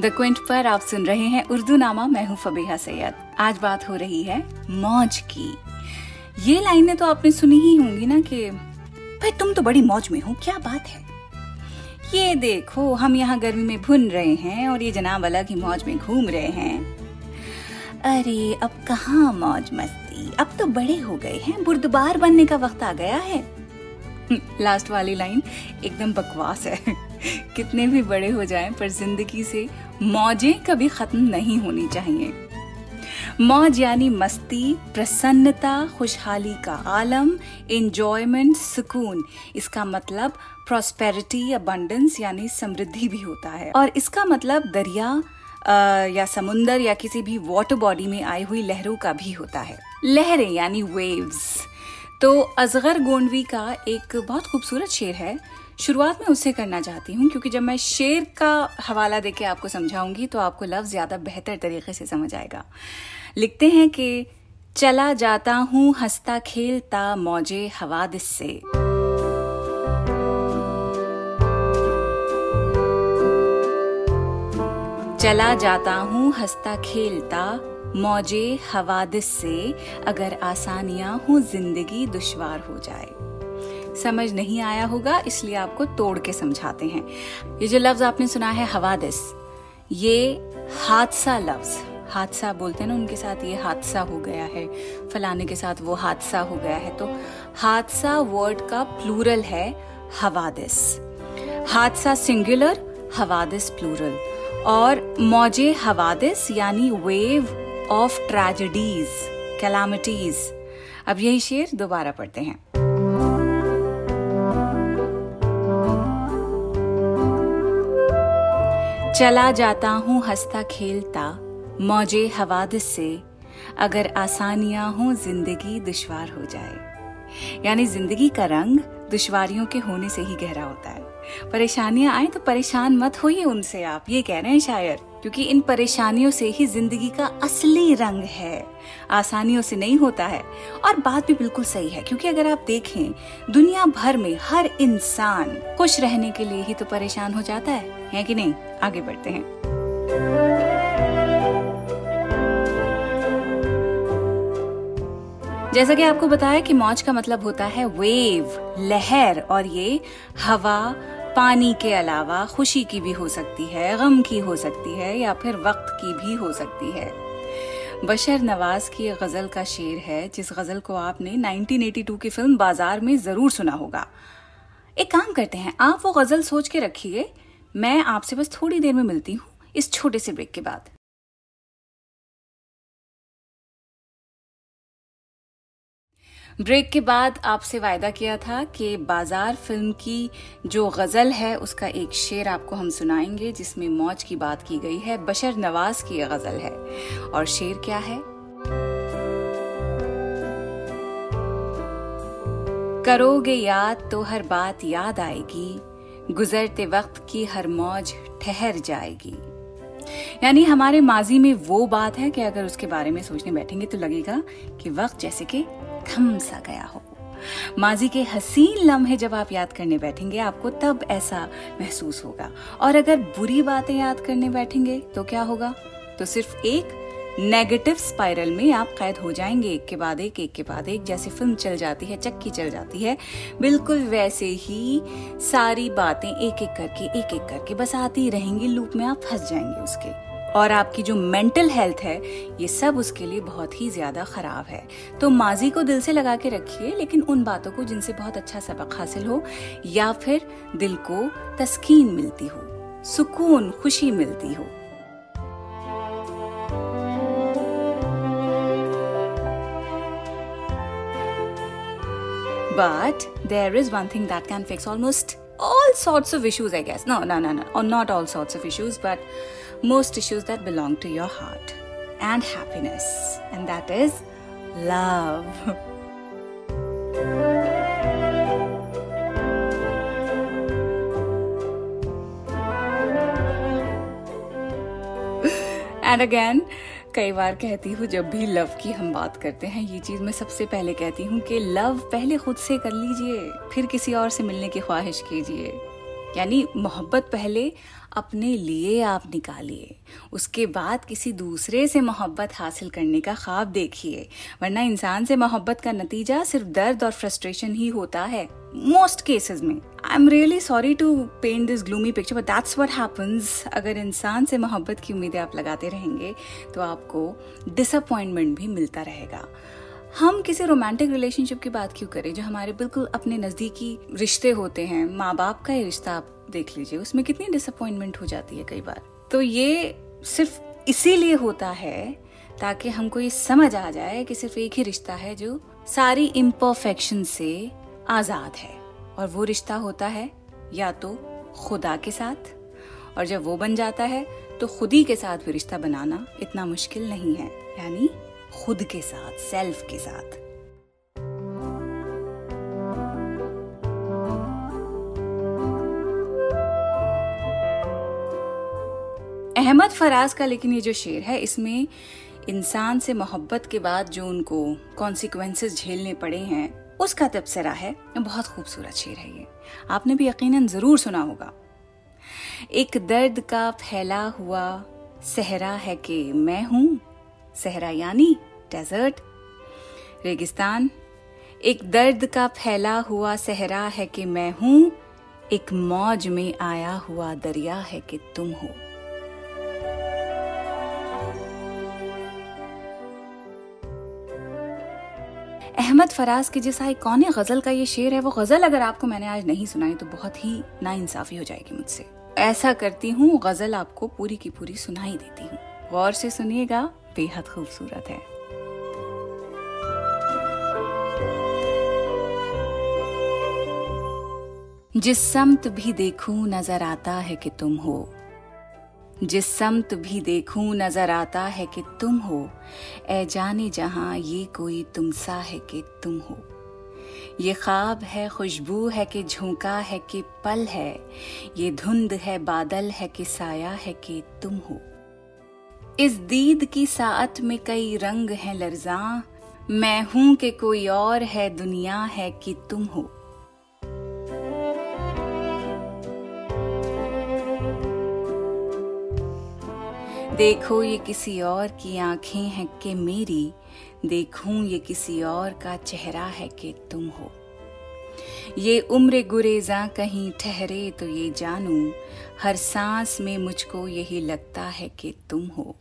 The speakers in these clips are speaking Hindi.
द क्विंट पर आप सुन रहे हैं उर्दू नामा मैं हूँ फबीहा सैयद। आज बात हो रही है मौज की। ये लाइनें तो आपने सुनी ही होंगी ना कि, भाई, तुम तो बड़ी मौज में हो, क्या बात है? ये देखो, हम यहाँ गर्मी में भुन रहे हैं और ये जनाब अलग ही मौज में घूम रहे हैं। अरे, अब कहाँ मौज मस्ती? अब तो बड़े हो गए हैं, बुर्दबार बनने का वक्त आ गया है। लास्ट वाली लाइन एकदम बकवास है। कितने भी बड़े हो जाएँ, पर ज़िंदगी से मौजें कभी खत्म नहीं होनी चाहिए। मौज यानी मस्ती, प्रसन्नता, खुशहाली का आलम इंजॉयमेंट सुकून। इसका मतलब प्रॉस्पेरिटी अबंडेंस यानी समृद्धि भी होता है। और इसका मतलब दरिया या समुंदर या किसी भी वाटर बॉडी में आई हुई लहरों का भी होता है। लहरें यानी वेव्स तो अजगर गोंडवी का एक बहुत खूबसूरत शेर है शुरुआत में उससे करना चाहती हूँ, क्योंकि जब मैं शेर का हवाला देके आपको समझाऊँगी तो आपको लफ्ज ज़्यादा बेहतर तरीके से समझ आएगा। लिखते हैं कि, चला जाता हूँ, हंसता खेलता मौजे हवादिस से। चला जाता हूँ, हंसता खेलता मौजे हवादिस से, अगर आसानियाँ हो, ज़िंदगी दुश्वार हो जाए। समझ नहीं आया होगा, इसलिए आपको तोड़ के समझाते हैं। ये जो लफ्ज आपने सुना है, हवादिस, ये हादसा लफ्ज, हादसा बोलते हैं ना, उनके साथ ये हादसा हो गया है, फलाने के साथ वो हादसा हो गया है। तो हादसा वर्ड का प्लूरल है, हवादिस। हादसा सिंगुलर हवादिस प्लूरल और मौजे हवादिस, यानी वेव ऑफ़ ट्रेजेडीज कैलामिटीज अब यही शेर दोबारा पढ़ते हैं। चला जाता हूँ हंसता खेलता, मौजे हवादिस से, अगर आसानियाँ हों ज़िंदगी दुश्वार हो जाए। यानी ज़िंदगी का रंग दुश्वारियों के होने से ही गहरा होता है। परेशानियाँ आए तो परेशान मत होइए उनसे आप, ये कह रहे हैं शायर। क्योंकि इन परेशानियों से ही ज़िंदगी का असली रंग है। आसानियों से नहीं होता है। और बात भी बिल्कुल सही है, क्योंकि अगर आप देखें, दुनिया भर में हर इंसान खुश रहने के लिए ही तो परेशान हो जाता है है कि नहीं? आगे बढ़ते हैं। जैसा कि आपको बताया कि मौज का मतलब होता है वेव लहर, और ये हवा, पानी के अलावा खुशी की भी हो सकती है, गम की हो सकती है, या फिर वक्त की भी हो सकती है। बशर नवाज़ की गज़ल का शेर है, जिस गज़ल को आपने 1982 की फ़िल्म बाज़ार में ज़रूर सुना होगा। एक काम करते हैं, आप वो गज़ल सोच के रखिए, मैं आपसे बस थोड़ी देर में मिलती हूँ, इस छोटे से ब्रेक के बाद। ब्रेक के बाद आपसे वायदा किया था कि बाज़ार फ़िल्म की जो गज़ल है, उसका एक शेर आपको हम सुनाएँगे, जिसमें मौज की बात की गई है। बशर नवाज़ की गज़ल है। और शेर क्या है? करोगे याद तो हर बात याद आएगी, गुजरते वक्त की हर मौज ठहर जाएगी। यानी हमारे माजी में वो बात है कि अगर उसके बारे में सोचने बैठेंगे तो लगेगा कि वक्त जैसे कि थम सा गया हो। माजी के हसीन लम्हे जब आप याद करने बैठेंगे, आपको तब ऐसा महसूस होगा। और अगर बुरी बातें याद करने बैठेंगे तो क्या होगा? तो सिर्फ़ एक नेगेटिव स्पाइरल में आप कैद हो जाएँगे। एक के बाद एक एक के बाद एक, जैसे फ़िल्म चल जाती है, चक्की चल जाती है, बिल्कुल वैसे ही सारी बातें एक एक करके एक एक करके बस आती रहेंगी, लूप में आप फंस जाएँगे उसके। और आपकी जो मेंटल हेल्थ है ये सब उसके लिए बहुत ही ज़्यादा खराब है तो माजी को दिल से लगा के रखिए लेकिन उन बातों को जिनसे बहुत अच्छा सबक हासिल हो या फिर दिल को तस्कीन मिलती हो सुकून खुशी मिलती हो But there is one thing that can fix almost all sorts of issues, I guess. No, no, no, no. Or not all sorts of issues, but most issues that belong to your heart and happiness. And that is love. and again, कई बार कहती हूँ, जब भी लव की हम बात करते हैं, ये चीज़ मैं सबसे पहले कहती हूँ कि लव पहले खुद से कर लीजिए, फिर किसी और से मिलने की ख्वाहिश कीजिए यानी मोहब्बत पहले अपने लिए आप निकालिए, उसके बाद किसी दूसरे से मोहब्बत हासिल करने का ख्वाब देखिए। वरना इंसान से मोहब्बत का नतीजा सिर्फ़ दर्द और फ्रस्ट्रेशन ही होता है मोस्ट केसेस में। I am really sorry to paint this gloomy picture but that's what happens अगर इंसान से मोहब्बत की उम्मीदें आप लगाते रहेंगे तो आपको डिसअपॉइंटमेंट भी मिलता रहेगा। हम किसी रोमांटिक रिलेशनशिप की बात क्यों करें, जो हमारे बिल्कुल अपने नजदीकी रिश्ते होते हैं? माँ बाप का ही रिश्ता आप देख लीजिए, उसमें कितनी डिसअपॉइंटमेंट हो जाती है कई बार। तो ये सिर्फ़ इसीलिए होता है ताकि हमको ये समझ आ जाए कि सिर्फ़ एक ही रिश्ता है जो सारी इम्परफेक्शन से आज़ाद है। और वो रिश्ता होता है या तो खुदा के साथ, और जब वो बन जाता है तो खुद ही के साथ भी रिश्ता बनाना इतना मुश्किल नहीं है। यानी खुद के साथ सेल्फ के साथ। अहमद फराज का लेकिन ये जो शेर है, इसमें इंसान से मोहब्बत के बाद जो उनको कॉन्सिक्वेंसेस झेलने पड़े हैं, उसका तबसरा है। बहुत खूबसूरत शेर है ये। आपने भी यकीनन ज़रूर सुना होगा। एक दर्द का फैला हुआ सहरा है कि मैं हूँ सहरा यानी डेजर्ट। रेगिस्तान, एक दर्द का फैला हुआ सहरा है कि मैं हूँ, एक मौज में आया हुआ दरिया है कि तुम हो। अहमद फराज की जैसा कौन गज़ल का ये शेर है, वो गज़ल अगर आपको मैंने आज नहीं सुनाई तो बहुत ही नाइंसाफी हो जाएगी मुझसे। ऐसा करती हूँ, गज़ल आपको पूरी की पूरी सुनाई देती हूँ। गौर से सुनिएगा बेहद खूबसूरत है। जिस समत भी देखूँ, नज़र आता है कि तुम हो। जिस समत भी देखूँ, नज़र आता है कि तुम हो। ए जाने जहाँ ये कोई तुम सा है कि तुम हो। ये ख्वाब है, खुशबू है कि झोंका है कि पल है। ये धुंध है, बादल है कि साया है कि तुम हो। इस दीद की सात में कई रंग हैं लर्जा। मैं हूँ कि कोई और है दुनिया है कि तुम हो। देखो ये किसी और की आँखें हैं कि मेरी। देखूँ ये किसी और का चेहरा है कि तुम हो। ये उम्र गुरेजा कहीं ठहरे तो ये जानू। हर सांस में मुझको यही लगता है कि तुम हो।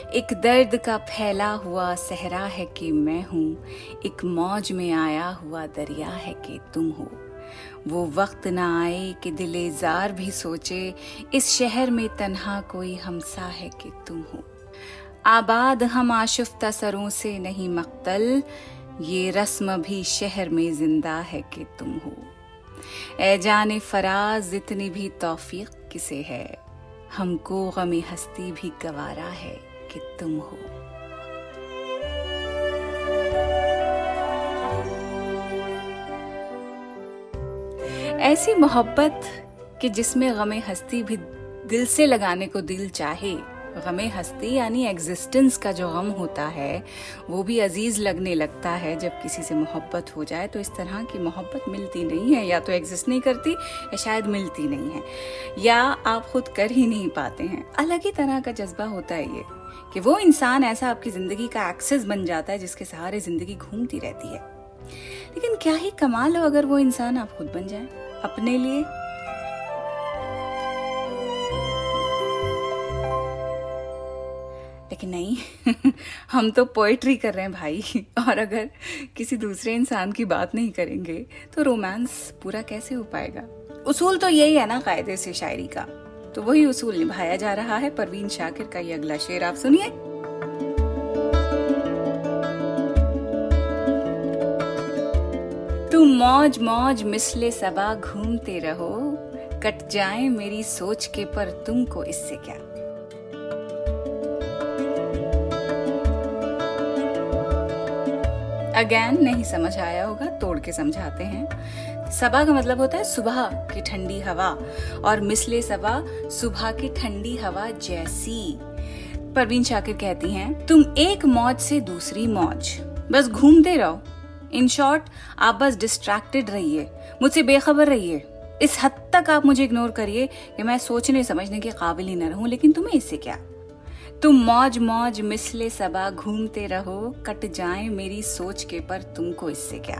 एक दर्द का फैला हुआ सहरा है कि मैं हूँ, एक मौज में आया हुआ दरिया है कि तुम हो। वो वक्त ना आए कि दिले जार भी सोचे, इस शहर में तन्हा कोई हमसा है कि तुम हो। आबाद हम आशुफ्ता सरों से नहीं मक्तल, ये रस्म भी शहर में ज़िंदा है कि तुम हो। ए जाने फराज, इतनी भी तौफीक किसे है? हमको गमी हस्ती भी गवारा है। कि तुम हो। ऐसी मोहब्बत कि जिसमें गमे हस्ती भी दिल से लगाने को दिल चाहे। गमे हस्ती यानी एग्जिस्टेंस का जो गम होता है, वो भी अज़ीज़ लगने लगता है जब किसी से मोहब्बत हो जाए। तो इस तरह की मोहब्बत मिलती नहीं है, या तो एग्जिस्ट नहीं करती, या शायद मिलती नहीं है। या आप खुद कर ही नहीं पाते हैं। अलग ही तरह का जज्बा होता है ये। कि वो इंसान ऐसा आपकी ज़िंदगी का एक्सेस बन जाता है जिसके सहारे ज़िंदगी घूमती रहती है। लेकिन क्या ही कमाल हो अगर वो इंसान आप खुद बन जाए, अपने लिए। लेकिन नहीं, हम तो पोएट्री कर रहे हैं भाई, और अगर किसी दूसरे इंसान की बात नहीं करेंगे तो रोमांस पूरा कैसे हो पाएगा? उसूल तो यही है ना, कायदे से शायरी का। तो वही उसूल निभाया जा रहा है। परवीन शाकिर का ये अगला शेर आप सुनिए। तुम मौज मौज मिसले सबा घूमते रहो। कट जाए मेरी सोच के पर तुमको इससे क्या? अगैन नहीं समझ आया होगा, तोड़ के समझाते हैं। सबा का मतलब होता है सुबह की ठंडी हवा, और मिसले सबा सुबह की ठंडी हवा जैसी। परवीन शाकिर कहती हैं, तुम एक मौज से दूसरी मौज। बस घूमते रहो। इन शॉर्ट, आप बस डिस्ट्रैक्टेड रहिए। मुझसे बेखबर रहिए। इस हद तक आप मुझे इग्नोर करिए कि मैं सोचने समझने के काबिल ही न रहूँ। लेकिन तुम्हें इससे क्या तुम मौज मौज मिसले सबा घूमते रहो, कट जाए मेरी सोच के पर तुमको इससे क्या?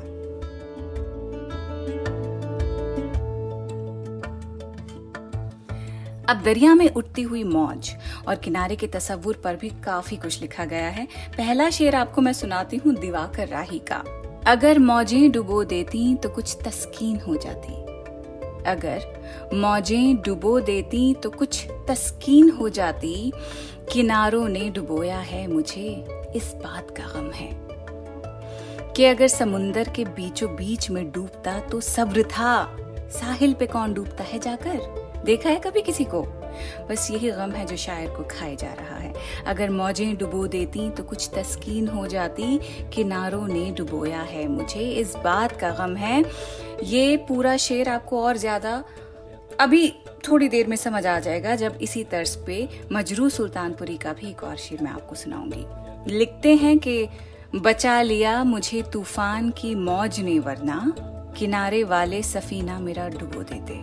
अब दरिया में उठती हुई मौज और किनारे के तस्वुर पर भी काफ़ी कुछ लिखा गया है। पहला शेर आपको मैं सुनाती हूँ, दिवाकर राही का। अगर मौजें डुबो देती तो कुछ तस्कीन हो जाती। अगर मौजें डुबो देती तो कुछ तस्कीन हो जाती। किनारों ने डुबोया है मुझे, इस बात का गम है। कि अगर समुंदर के बीचों बीच में डूबता तो सब्र था। साहिल पे कौन डूबता है जाकर? देखा है कभी किसी को? बस यही गम है जो शायर को खाए जा रहा है। अगर मौजें डुबो देती तो कुछ तस्कीन हो जाती। किनारों ने डुबोया है मुझे, इस बात का गम है। ये पूरा शेर आपको और ज़्यादा अभी थोड़ी देर में समझ आ जाएगा जब इसी तर्ज पे मजरू सुल्तानपुरी का भी एक और शेर मैं आपको सुनाऊँगी। लिखते हैं कि, बचा लिया मुझे तूफ़ान की मौज ने वरना, किनारे वाले सफीना मेरा डुबो देते।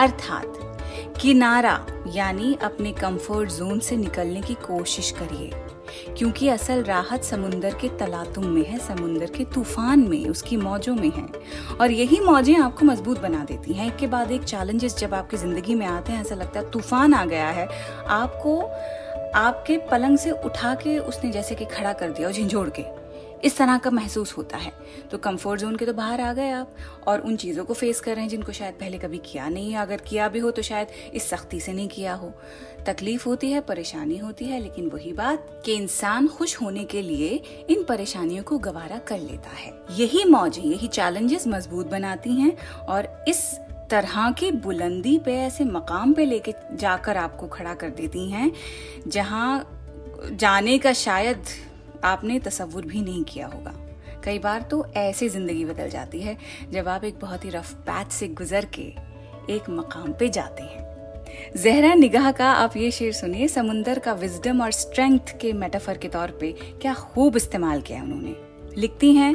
अर्थात, किनारा यानी अपने कंफर्ट जोन से निकलने की कोशिश करिए। क्योंकि असल राहत समुंदर के तलातुम में है, समुंदर के तूफ़ान में, उसकी मौजों में है। और यही मौजें आपको मज़बूत बना देती हैं। एक के बाद एक चैलेंजेस जब आपकी ज़िंदगी में आते हैं, ऐसा लगता है तूफ़ान आ गया है, आपको आपके पलंग से उठा के उसने जैसे कि खड़ा कर दिया और झिझोड़ के। इस तरह का महसूस होता है। तो कंफर्ट जोन के तो बाहर आ गए आप और उन चीज़ों को फेस कर रहे हैं जिनको शायद पहले कभी किया नहीं। है अगर किया भी हो तो शायद इस सख्ती से नहीं किया हो। तकलीफ़ होती है, परेशानी होती है, लेकिन वही बात कि इंसान खुश होने के लिए इन परेशानियों को गवारा कर लेता है। यही मौजें, यही चैलेंजेस मज़बूत बनाती हैं और इस तरह की बुलंदी पे, ऐसे मकाम पे लेके जाकर आपको खड़ा कर देती हैं, जहाँ जाने का शायद आपने तस्वुर भी नहीं किया होगा। कई बार तो ऐसे ज़िंदगी बदल जाती है, जब आप एक बहुत ही रफ पैच से गुजर के एक मकाम पे जाते हैं। जहरा निगाह का आप ये शेर सुनिए समुंदर का विजडम और स्ट्रेंथ के मेटाफर के तौर पे क्या खूब इस्तेमाल किया उन्होंने। लिखती हैं,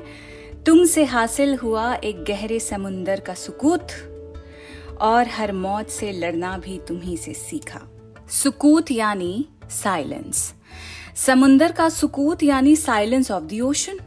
तुमसे हासिल हुआ एक गहरे समुंदर का सुकूत, और हर मौत से लड़ना भी तुम्ही से सीखा। सुकूत यानी साइलेंस समुंदर का सुकूत यानी साइलेंस ऑफ़ द ओशन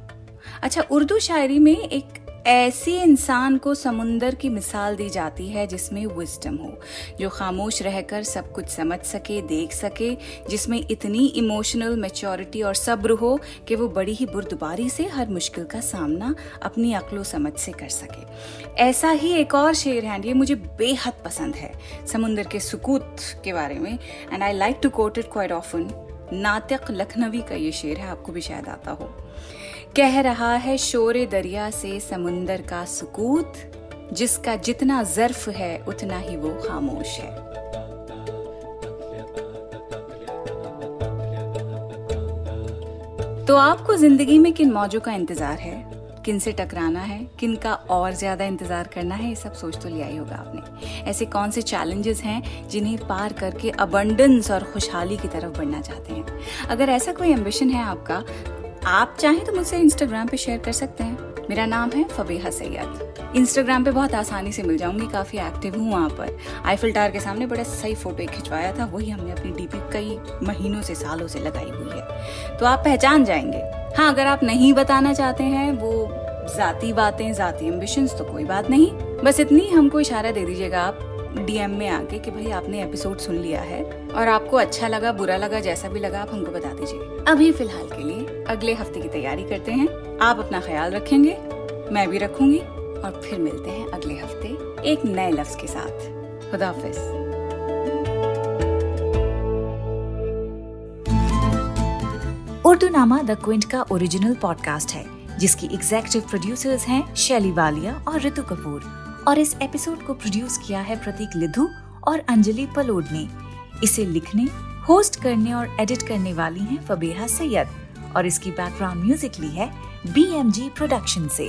अच्छा उर्दू शायरी में एक ऐसी इंसान को समुंदर की मिसाल दी जाती है जिसमें विजडम हो, जो खामोश रहकर सब कुछ समझ सके, देख सके, जिसमें इतनी इमोशनल मेच्योरिटी और सब्र हो कि वो बड़ी ही बुरदबारी से हर मुश्किल का सामना अपनी अकलो समझ से कर सके। ऐसा ही एक और शेर है, ये मुझे बेहद पसंद है, समुंदर के सुकूत के बारे में and I like to quote it quite often Natiq Lakhnavi का ये शेर है, आपको भी शायद आता हो। कह रहा है, शोर दरिया से समुंदर का सुकूत, जिसका जितना जर्फ है, उतना ही वो खामोश है। तो आपको ज़िंदगी में किन मौजों का इंतज़ार है? किन से टकराना है, किन का और ज़्यादा इंतज़ार करना है, ये सब सोच तो लिया ही होगा आपने। ऐसे कौन से चैलेंजेस हैं जिन्हें पार करके अबंडेंस और खुशहाली की तरफ़ बढ़ना चाहते हैं? अगर ऐसा कोई एम्बिशन है आपका, आप चाहें तो मुझसे इंस्टाग्राम पे शेयर कर सकते हैं। मेरा नाम है फबीहा सैयद। इंस्टाग्राम पे बहुत आसानी से मिल जाऊँगी, काफ़ी एक्टिव हूँ वहाँ पर। आईफिल टार के सामने बड़ा सही फ़ोटो खिंचवाया था, वही हमने अपनी डीपी कई महीनों से, सालों से लगाई हुई है। तो आप पहचान जाएँगे। हाँ अगर आप नहीं बताना चाहते हैं, वो जाती बातें, जाती एम्बिशंस तो कोई बात नहीं। बस इतनी हमको इशारा दे दीजिएगा आप डीएम में आके कि भाई आपने एपिसोड सुन लिया है और आपको अच्छा लगा, बुरा लगा, जैसा भी लगा, आप हमको बता दीजिए। अभी फ़िलहाल के लिए अगले हफ़्ते की तैयारी करते हैं। आप अपना ख्याल रखेंगे, मैं भी रखूँगी। और फिर मिलते हैं अगले हफ़्ते एक नए लफ्ज के साथ। खुदाफिज उर्दू नामा द क्विंट का ओरिजिनल पॉडकास्ट है, जिसकी एग्जेक्टिव प्रोड्यूसर्स हैं शैली वालिया और ऋतु कपूर। और इस एपिसोड को प्रोड्यूस किया है प्रतीक लिधु और अंजलि पलोड ने इसे लिखने होस्ट करने और एडिट करने वाली हैं फबेहा सैयद। और इसकी बैकग्राउंड म्यूज़िक ली है बी एम जी प्रोडक्शन से।